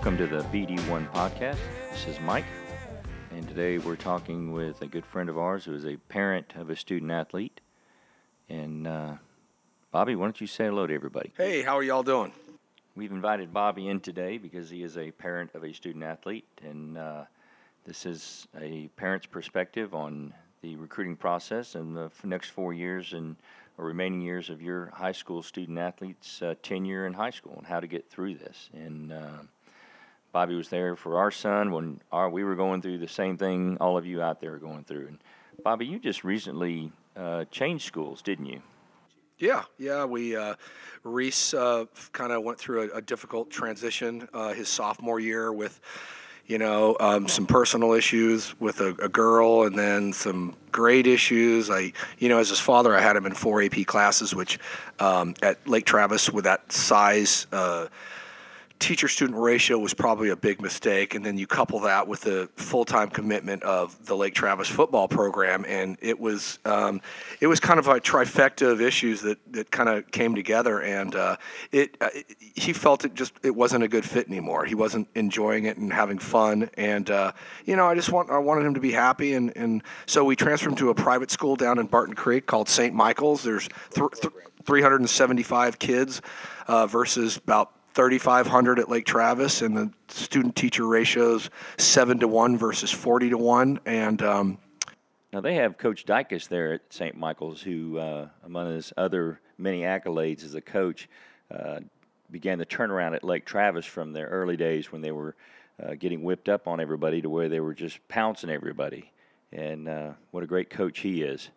Welcome to the BD1 podcast. This is Mike, and today we're talking with a good friend of ours who is a parent of a student athlete. And uh, Bobby, why don't you say hello to everybody? Hey, how are y'all doing? We've invited Bobby in today because he is a parent of a student athlete, and uh, this is a parent's perspective on the recruiting process and the next four years and or remaining years of your high school student athlete's uh, tenure in high school and how to get through this. And uh, Bobby was there for our son when our, we were going through the same thing all of you out there are going through. And Bobby, you just recently uh, changed schools, didn't you? Yeah, yeah. We uh, Reese uh, kind of went through a, a difficult transition uh, his sophomore year with, you know, um, some personal issues with a, a girl, and then some grade issues. I, you know, as his father, I had him in four AP classes, which um, at Lake Travis with that size. Teacher student ratio was probably a big mistake and then you couple that with the full-time commitment of the lake travis football program and it was um, it was kind of a trifecta of issues that, that kind of came together and uh, it, uh, he felt it just it wasn't a good fit anymore. He wasn't enjoying it and having fun and uh, you know i just want i wanted him to be happy and, and so we transferred him to a private school down in barton creek called st michael's. There's th- th- 375 kids uh, versus about 3,500 at Lake Travis, and the student teacher ratios seven to one versus 40 to one. And um, Now they have Coach Dykes there at St. Michael's, who, uh, among his other many accolades as a coach, uh, began the turnaround at Lake Travis from their early days when they were uh, getting whipped up on everybody to where they were just pouncing everybody. And uh, what a great coach he is.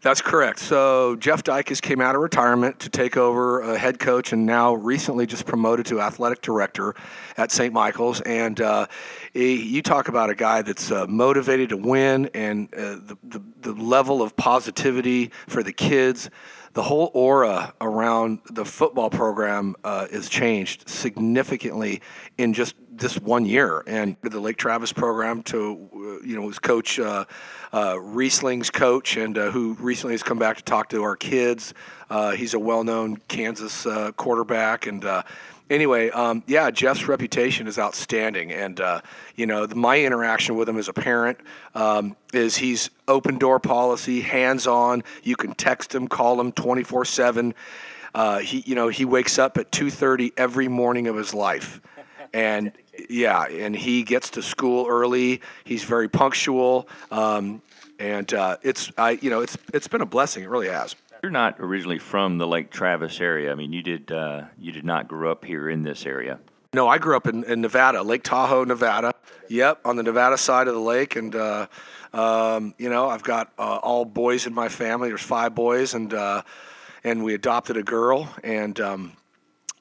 That's correct. So Jeff Dykes came out of retirement to take over a head coach, and now recently just promoted to athletic director at St. Michael's. And uh, he, you talk about a guy that's uh, motivated to win, and uh, the, the the level of positivity for the kids. The whole aura around the football program uh, has changed significantly in just this one year. And the Lake Travis program to, uh, you know, was Coach uh, uh, Reesing's coach, and uh, who recently has come back to talk to our kids. Uh, he's a well-known Kansas uh, quarterback, and uh, anyway, um, yeah, Jeff's reputation is outstanding, and uh, you know, the, my interaction with him as a parent um, is he's open door policy, hands on. You can text him, call him, twenty four seven. He, you know, he wakes up at two thirty every morning of his life, and yeah, and he gets to school early. He's very punctual, um, and uh, it's I, you know, it's it's been a blessing. It really has. You're not originally from the Lake Travis area. I mean, you did uh, you did not grow up here in this area. No, I grew up in, in Nevada, Lake Tahoe, Nevada. Yep, on the Nevada side of the lake, and uh, um, you know, I've got uh, all boys in my family. There's five boys, and uh, and we adopted a girl, and um,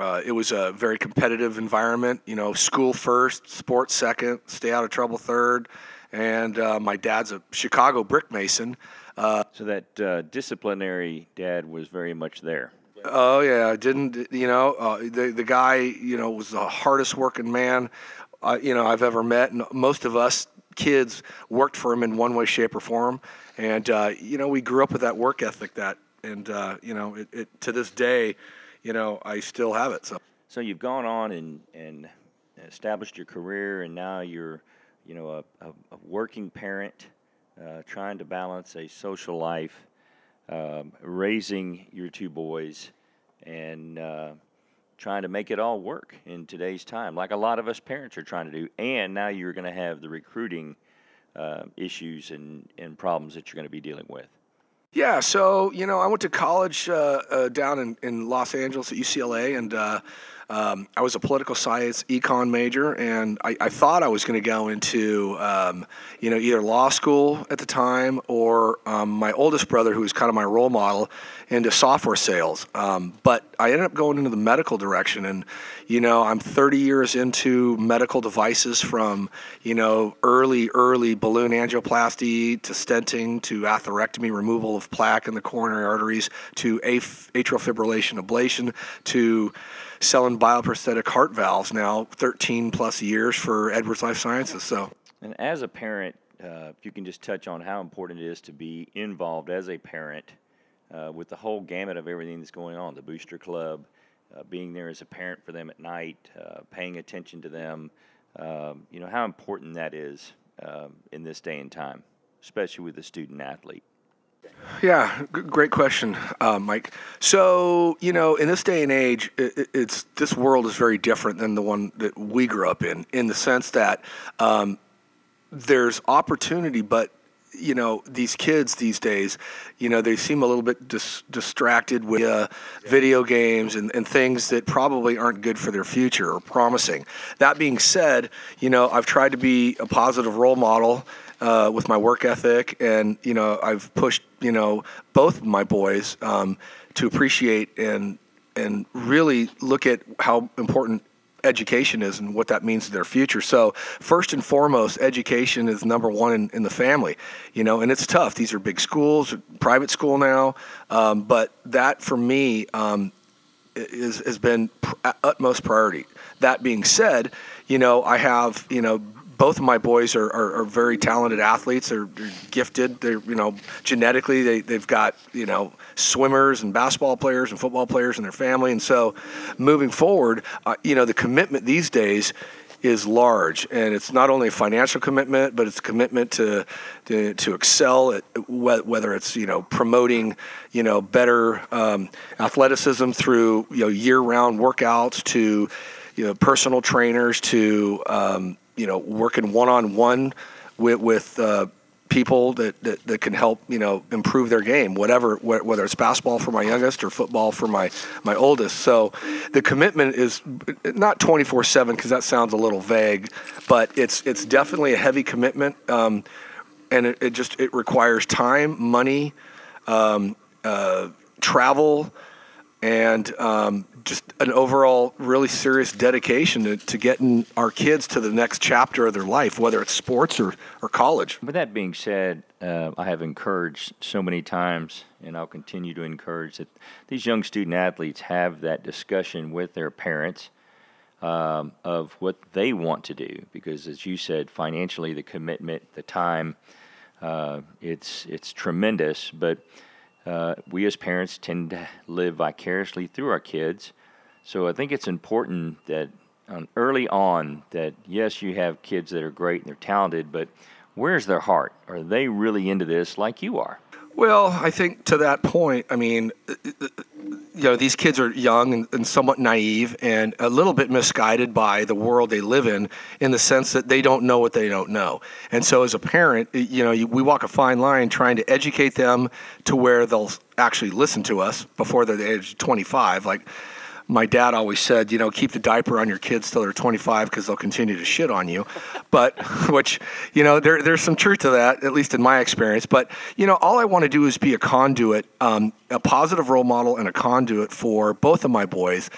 uh, it was a very competitive environment. You know, school first, sports second, stay out of trouble third, and uh, my dad's a Chicago brick mason. Uh, So that uh, disciplinary dad was very much there. Oh yeah, didn't you know uh, the the guy you know was the hardest working man uh, you know I've ever met, and most of us kids worked for him in one way, shape, or form, and uh, you know we grew up with that work ethic that, and uh, you know it, it to this day, you know I still have it. So So you've gone on and, and established your career, and now you're, you know, a, a, a working parent, uh, trying to balance a social life, um, raising your two boys, and uh, trying to make it all work in today's time, like a lot of us parents are trying to do. And now you're going to have the recruiting uh, issues and, and problems that you're going to be dealing with. Yeah, so you know, I went to college uh, uh, down in, in Los Angeles at UCLA, and uh, um, I was a political science econ major, and I, I thought I was going to go into um, you know either law school at the time or um, my oldest brother, who was kind of my role model, into software sales. Um, but I ended up going into the medical direction, and you know, I'm 30 years into medical devices from you know early early balloon angioplasty to stenting to atherectomy, removal of plaque in the coronary arteries to af- atrial fibrillation ablation to selling bioprosthetic heart valves now 13 plus years for Edwards Life Sciences. So And as a parent, uh, if you can just touch on how important it is to be involved as a parent uh, with the whole gamut of everything that's going on, the Booster Club, uh, being there as a parent for them at night, uh, paying attention to them, um, you know, how important that is um, in this day and time, especially with the student athlete. Yeah, g- great question, uh, Mike. So you know, in this day and age, it, it's this world is very different than the one that we grew up in, in the sense that um, there's opportunity, but you know these kids these days you know they seem a little bit dis- distracted with uh, video games and, and things that probably aren't good for their future or promising that being said you know i've tried to be a positive role model uh, with my work ethic and you know i've pushed you know both my boys um, to appreciate and and really look at how important education is and what that means to their future. So first and foremost, education is number one in, in the family, you know, and it's tough. These are big schools, private school now, um, but that for me um, is, has been pr- utmost priority. That being said, you know, I have, you know, both of my boys are, are, are very talented athletes. They're, they're, gifted. They're you know genetically they they've got you know swimmers and basketball players and football players in their family. And so moving forward, uh, you know the commitment these days is large, and it's not only a financial commitment, but it's a commitment to to, to excel at whether it's you know promoting you know better um, athleticism through you know year-round workouts to you know personal trainers to um, you know, working one on one with with uh, people that, that, that can help you know improve their game, whatever whether it's basketball for my youngest or football for my my oldest. So the commitment is not 24 seven because that sounds a little vague, but it's it's definitely a heavy commitment, um, and it, it, just it requires time, money, um, uh, travel, and um, just an overall really serious dedication to, to getting our kids to the next chapter of their life, whether it's sports or, or college. With that being said, uh, I have encouraged so many times, and I'll continue to encourage that these young student athletes have that discussion with their parents um, of what they want to do. Because, as you said, financially, the commitment, the time, uh, it's it's tremendous, but uh, we as parents tend to live vicariously through our kids. So I think it's important that um, early on that yes, you have kids that are great and they're talented, but where's their heart? Are they really into this like you are? Well, I think to that point, I mean, you know, these kids are young and, and, somewhat naive and a little bit misguided by the world they live in, in the sense that they don't know what they don't know. And so, as a parent, you know, we walk a fine line trying to educate them to where they'll actually listen to us before they're the age of 25. Like, my dad always said, you know, keep the diaper on your kids till they're 25 because they'll continue to shit on you. But, which, you know, there, there's some truth to that, at least in my experience. But, you know, all I want to do is be a conduit, um, a positive role model and a conduit for both of my boys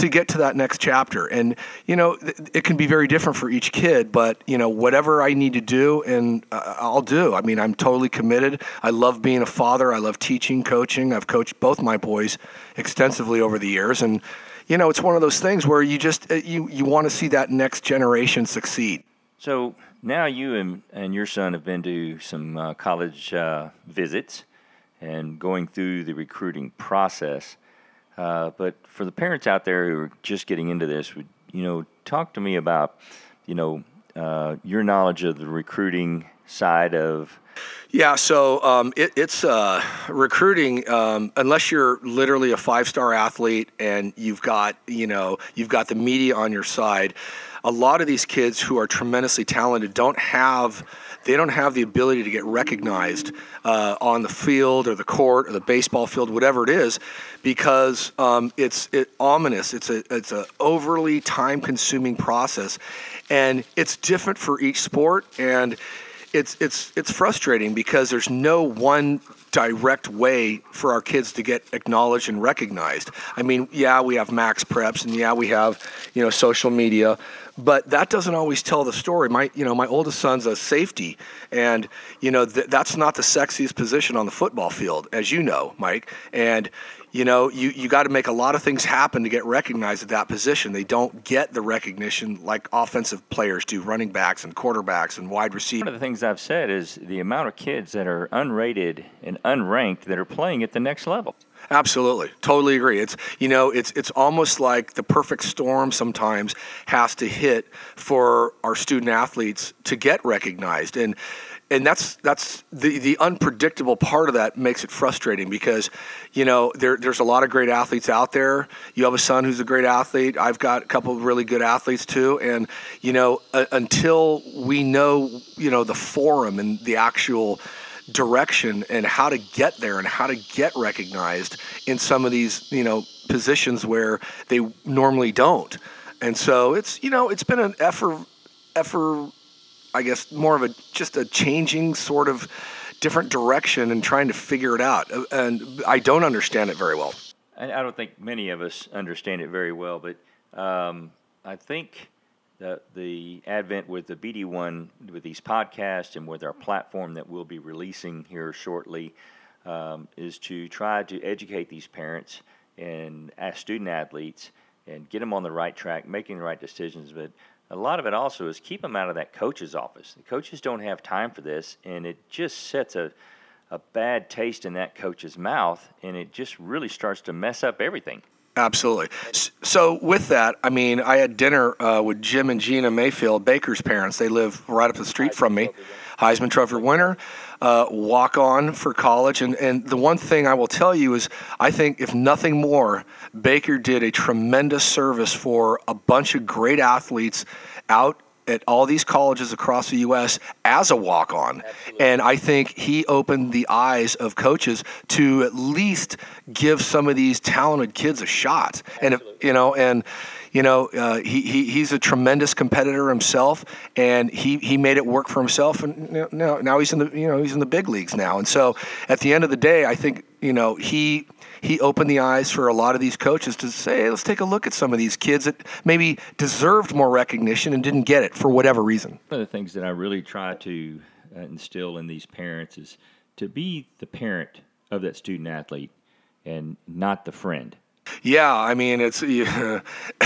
to get to that next chapter. And you know, it can be very different for each kid, but you know, whatever I need to do, and uh, I'll do. I mean, I'm totally committed. I love being a father. I love teaching, coaching. I've coached both my boys extensively over the years, and you know, it's one of those things where you just uh, you you want to see that next generation succeed. So now you and, and your son have been to some uh, college uh, visits and going through the recruiting process. Uh, but for the parents out there who are just getting into this, you know talk to me about you know uh, your knowledge of the recruiting side of yeah, so um, it, it's uh, recruiting. Um, unless you're literally a five-star athlete and you've got you know you've got the media on your side, a lot of these kids who are tremendously talented don't have they don't have the ability to get recognized uh, on the field or the court or the baseball field, whatever it is, because um, it's it, ominous. It's a it's a overly time-consuming process, and it's different for each sport. And it's it's it's frustrating because there's no one direct way for our kids to get acknowledged and recognized. I mean, yeah, we have MaxPreps and yeah, we have, you know, social media, but that doesn't always tell the story. My, you know, my oldest son's a safety, and you know th- that's not the sexiest position on the football field, as you know, Mike. And you know, you you got to make a lot of things happen to get recognized at that position. They don't get the recognition like offensive players do, running backs and quarterbacks and wide receivers. One of the things I've said is the amount of kids that are unrated and unranked that are playing at the next level. Absolutely, totally agree. It's you know, it's it's almost like the perfect storm sometimes has to hit for our student athletes to get recognized, and and that's that's the the unpredictable part of that makes it frustrating because you know there there's a lot of great athletes out there. You have a son who's a great athlete. I've got a couple of really good athletes too, and you know uh, until we know you know the forum and the actual direction and how to get there and how to get recognized in some of these you know positions where they normally don't. And so it's you know it's been an effort effort i guess more of a just a changing sort of different direction and trying to figure it out. Uh, and i don't understand it very well. I don't think many of us understand it very well but um, i think the, the advent with the BD1, with these podcasts and with our platform that we'll be releasing here shortly, um, is to try to educate these parents and student athletes and get them on the right track, making the right decisions. But a lot of it also is keep them out of that coach's office. The coaches don't have time for this, and it just sets a, a bad taste in that coach's mouth, and it just really starts to mess up everything. Absolutely. So, with that, I mean, I had dinner uh, with Jim and Gina Mayfield, Baker's parents. They live right up the street from me. Heisman Trophy winner, uh, walk on for college. And, and the one thing I will tell you is I think, if nothing more, Baker did a tremendous service for a bunch of great athletes out at all these colleges across the U.S. as a walk on. And I think he opened the eyes of coaches to at least give some of these talented kids a shot. Absolutely. And, you know, and, you know, uh, he, he, he's a tremendous competitor himself, and he, he made it work for himself. And now, now he's in the you know he's in the big leagues now. And so, at the end of the day, I think you know he he opened the eyes for a lot of these coaches to say, hey, let's take a look at some of these kids that maybe deserved more recognition and didn't get it for whatever reason. One of the things that I really try to uh, instill in these parents is to be the parent of that student athlete and not the friend. Yeah, I mean, it's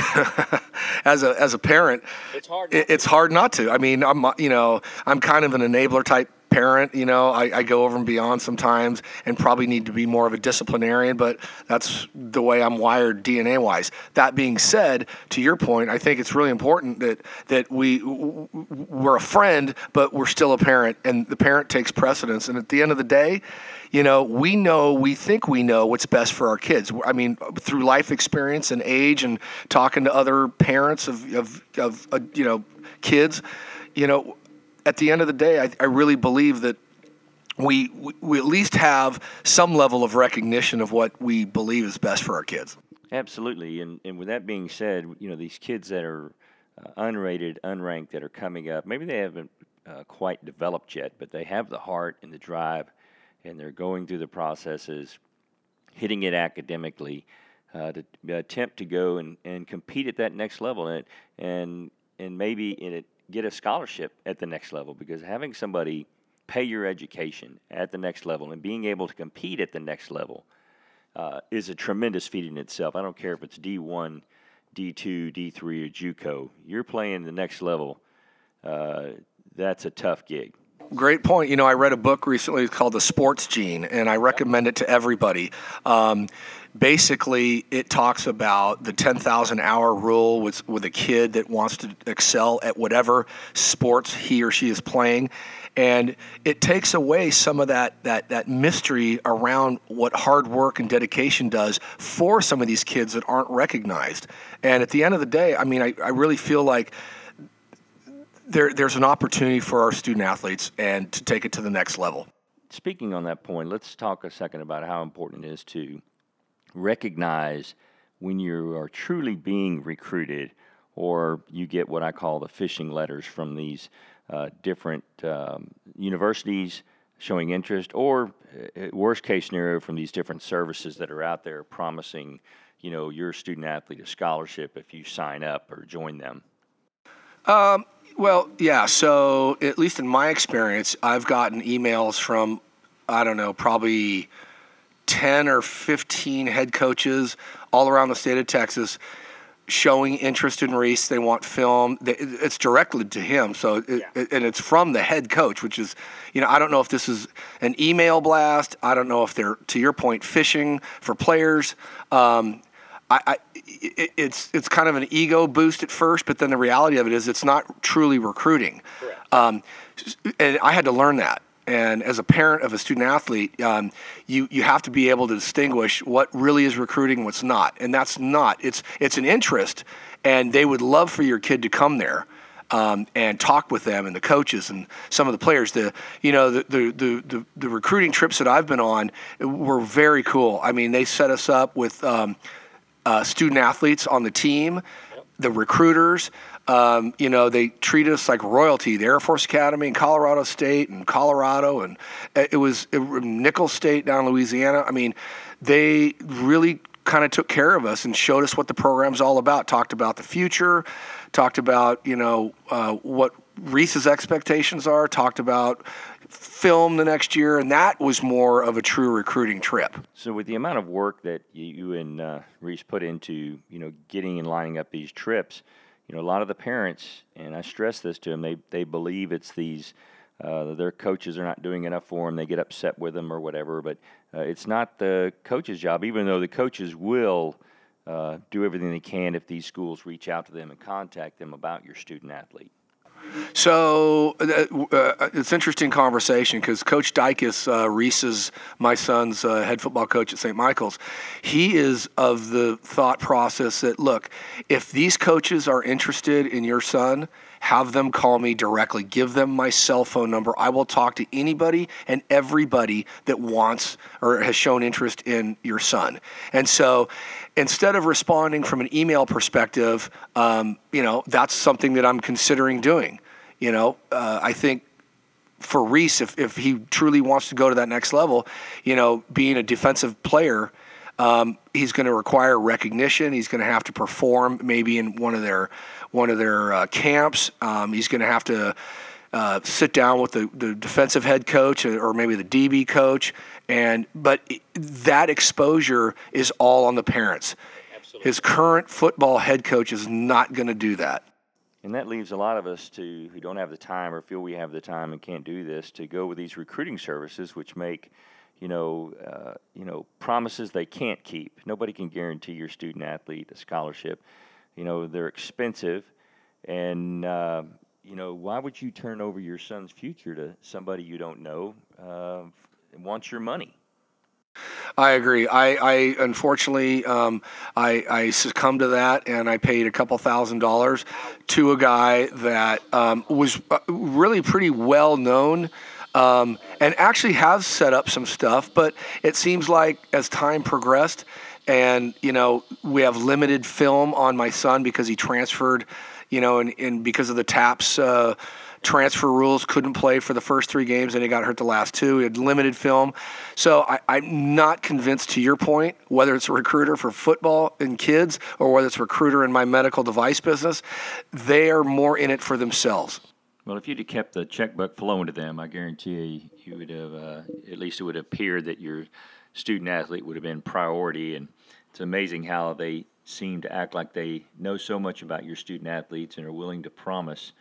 as a as a parent, it's hard. it's hard not to. I mean, I'm you know I'm kind of an enabler type parent. You know, I, I, go over and beyond sometimes and probably need to be more of a disciplinarian, but that's the way I'm wired DNA wise. That being said, to your point, I think it's really important that, that we, we're a friend, but we're still a parent and the parent takes precedence. And at the end of the day, you know, we know, we think we know what's best for our kids. I mean, through life experience and age and talking to other parents of, of, of uh, you know, kids, you know, at the end of the day, I, I really believe that we, we at least have some level of recognition of what we believe is best for our kids. Absolutely, and and with that being said, you know these kids that are uh, unrated, unranked, that are coming up, maybe they haven't uh, quite developed yet, but they have the heart and the drive, and they're going through the processes, hitting it academically, uh, to attempt to go and, and compete at that next level, and and and maybe in it get a scholarship at the next level because having somebody pay your education at the next level and being able to compete at the next level uh, is a tremendous feat in itself. I don't care if it's D1, D2, D3, or JUCO. You're playing the next level. Uh, that's a tough gig. Great point. You know, I read a book recently called The Sports Gene, and I recommend it to everybody. Um, basically it talks about the 10,000 hour rule with, with a kid that wants to excel at whatever sports he or she is playing and it takes away some of that, that, that mystery around what hard work and dedication does for some of these kids that aren't recognized and at the end of the day i mean i, I really feel like there, there's an opportunity for our student athletes and to take it to the next level speaking on that point let's talk a second about how important it is to recognize when you are truly being recruited or you get what I call the phishing letters from these uh, different um, universities showing interest, or uh, worst case scenario from these different services that are out there promising, you know, your student athlete a scholarship if you sign up or join them. Um, well, yeah. So at least in my experience, I've gotten emails from I don't know, probably 10 or 15 head coaches all around the state of Texas showing interest in Reese. They want film. It's directly to him, so it, Yeah. and it's from the head coach, which is, you know, I don't know if this is an email blast. I don't know if they're, to your point, fishing for players. Um, I, I, it's it's kind of an ego boost at first, but then the reality of it is it's not truly recruiting. Um, and I had to learn that. And as a parent of a student athlete, um, you you have to be able to distinguish what really is recruiting, and what's not, and that's not. It's it's an interest, and they would love for your kid to come there. Um, and talk with them and the coaches and some of the players. The you know the, the the the the recruiting trips that I've been on were very cool. I mean, they set us up with um, uh, student athletes on the team, the recruiters. Um, you know, they treat us like royalty. The Air Force Academy in Colorado State and Colorado, and it was it, Nicholls State down in Louisiana. I mean, they really kind of took care of us and showed us what the program's all about. Talked about the future, talked about you know uh, what Reese's expectations are. Talked about film the next year, and that was more of a true recruiting trip. So, with the amount of work that you, and uh, Reese put into, you know, getting and lining up these trips, you know, a lot of the parents, and I stress this to them, they they believe it's these. Uh, their coaches are not doing enough for them. They get upset with them or whatever. But uh, it's not the coach's job, even though the coaches will uh, do everything they can if these schools reach out to them and contact them about your student athlete. So uh, uh, it's interesting conversation because Coach Dykes, uh, Reese's my son's uh, head football coach at St. Michael's, he is of the thought process that look, if these coaches are interested in your son, have them call me directly. Give them my cell phone number. I will talk to anybody and everybody that wants or has shown interest in your son. And so instead of responding from an email perspective, um, you know, that's something that I'm considering doing. You know, uh, I think for Reese, if, if he truly wants to go to that next level, you know, being a defensive player, um, he's going to require recognition. He's going to have to perform maybe in one of their one of their uh, camps. Um, he's going to have to uh, sit down with the, the defensive head coach or maybe the DB coach, and but that exposure is all on the parents. Absolutely. His current football head coach is not going to do that. And that leaves a lot of us to who don't have the time or feel we have the time and can't do this to go with these recruiting services, which make, you know, uh, you know, promises they can't keep. Nobody can guarantee your student athlete a scholarship. You know, they're expensive, and uh, you know, why would you turn over your son's future to somebody you don't know uh, wants your money? I agree. I, I unfortunately um, I, I succumbed to that, and I paid a couple thousand dollars to a guy that um, was uh, really pretty well known. Um, and actually have set up some stuff, but it seems like as time progressed, and you know we have limited film on my son because he transferred, you know, and, and because of the TAPPS uh, transfer rules, couldn't play for the first three games, and he got hurt the last two. He had limited film, so I, I'm not convinced. To your point, whether it's a recruiter for football and kids or whether it's a recruiter in my medical device business, they are more in it for themselves. Well, if you'd have kept the checkbook flowing to them, I guarantee you, you would have, uh, at least it would appear that your student athlete would have been priority. And it's amazing how they seem to act like they know so much about your student athletes and are willing to promise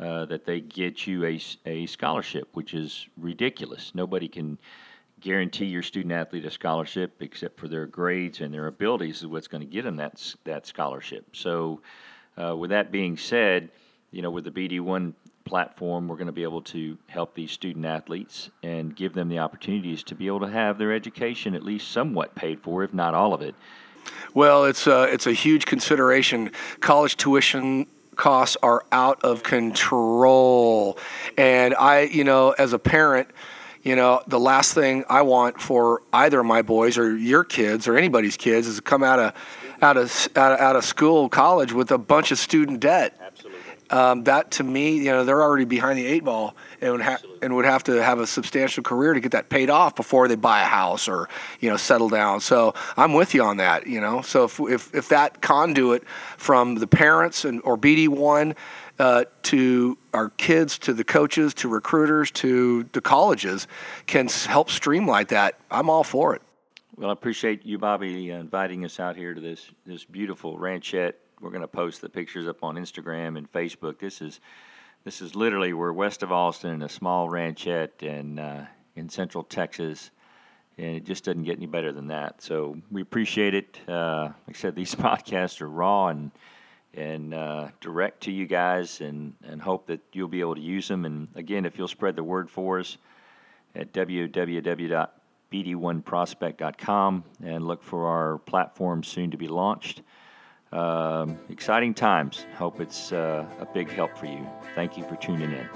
uh, that they get you a, a scholarship, which is ridiculous. Nobody can guarantee your student athlete a scholarship except for their grades and their abilities is what's going to get them that, that scholarship. So, uh, with that being said, you know, with the BD1 platform, we're going to be able to help these student athletes and give them the opportunities to be able to have their education at least somewhat paid for, if not all of it. Well, it's a, it's a huge consideration. College tuition costs are out of control. And I, you know, as a parent, you know, the last thing I want for either of my boys or your kids or anybody's kids is to come out of out of out of, out of school, college with a bunch of student debt. Um, that to me, you know, they're already behind the eight ball and would, ha- and would have to have a substantial career to get that paid off before they buy a house or, you know, settle down. So I'm with you on that, you know. So if, if, if that conduit from the parents and or BD1 uh, to our kids, to the coaches, to recruiters, to the colleges can help streamline that, I'm all for it. Well, I appreciate you, Bobby, inviting us out here to this this beautiful ranchette we're gonna post the pictures up on Instagram and Facebook. This is this is literally we're west of Austin in a small ranchette in uh, in Central Texas, and it just doesn't get any better than that. So we appreciate it. Uh, like I said, these podcasts are raw and and uh, direct to you guys, and and hope that you'll be able to use them. And again, if you'll spread the word for us at www.bd1prospect.com and look for our platform soon to be launched. Um, exciting times. Hope it's uh, a big help for you. Thank you for tuning in.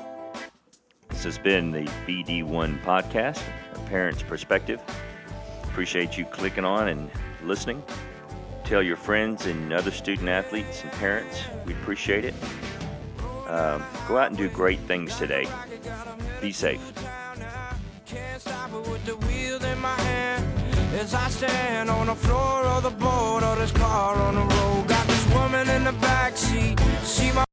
This has been the BD1 podcast, a parent's perspective. Appreciate you clicking on and listening. Tell your friends and other student athletes and parents. We appreciate it. Um, go out and do great things today. Be safe. As I stand on the floor of the boat or this car on the road, got this woman in the back seat. She my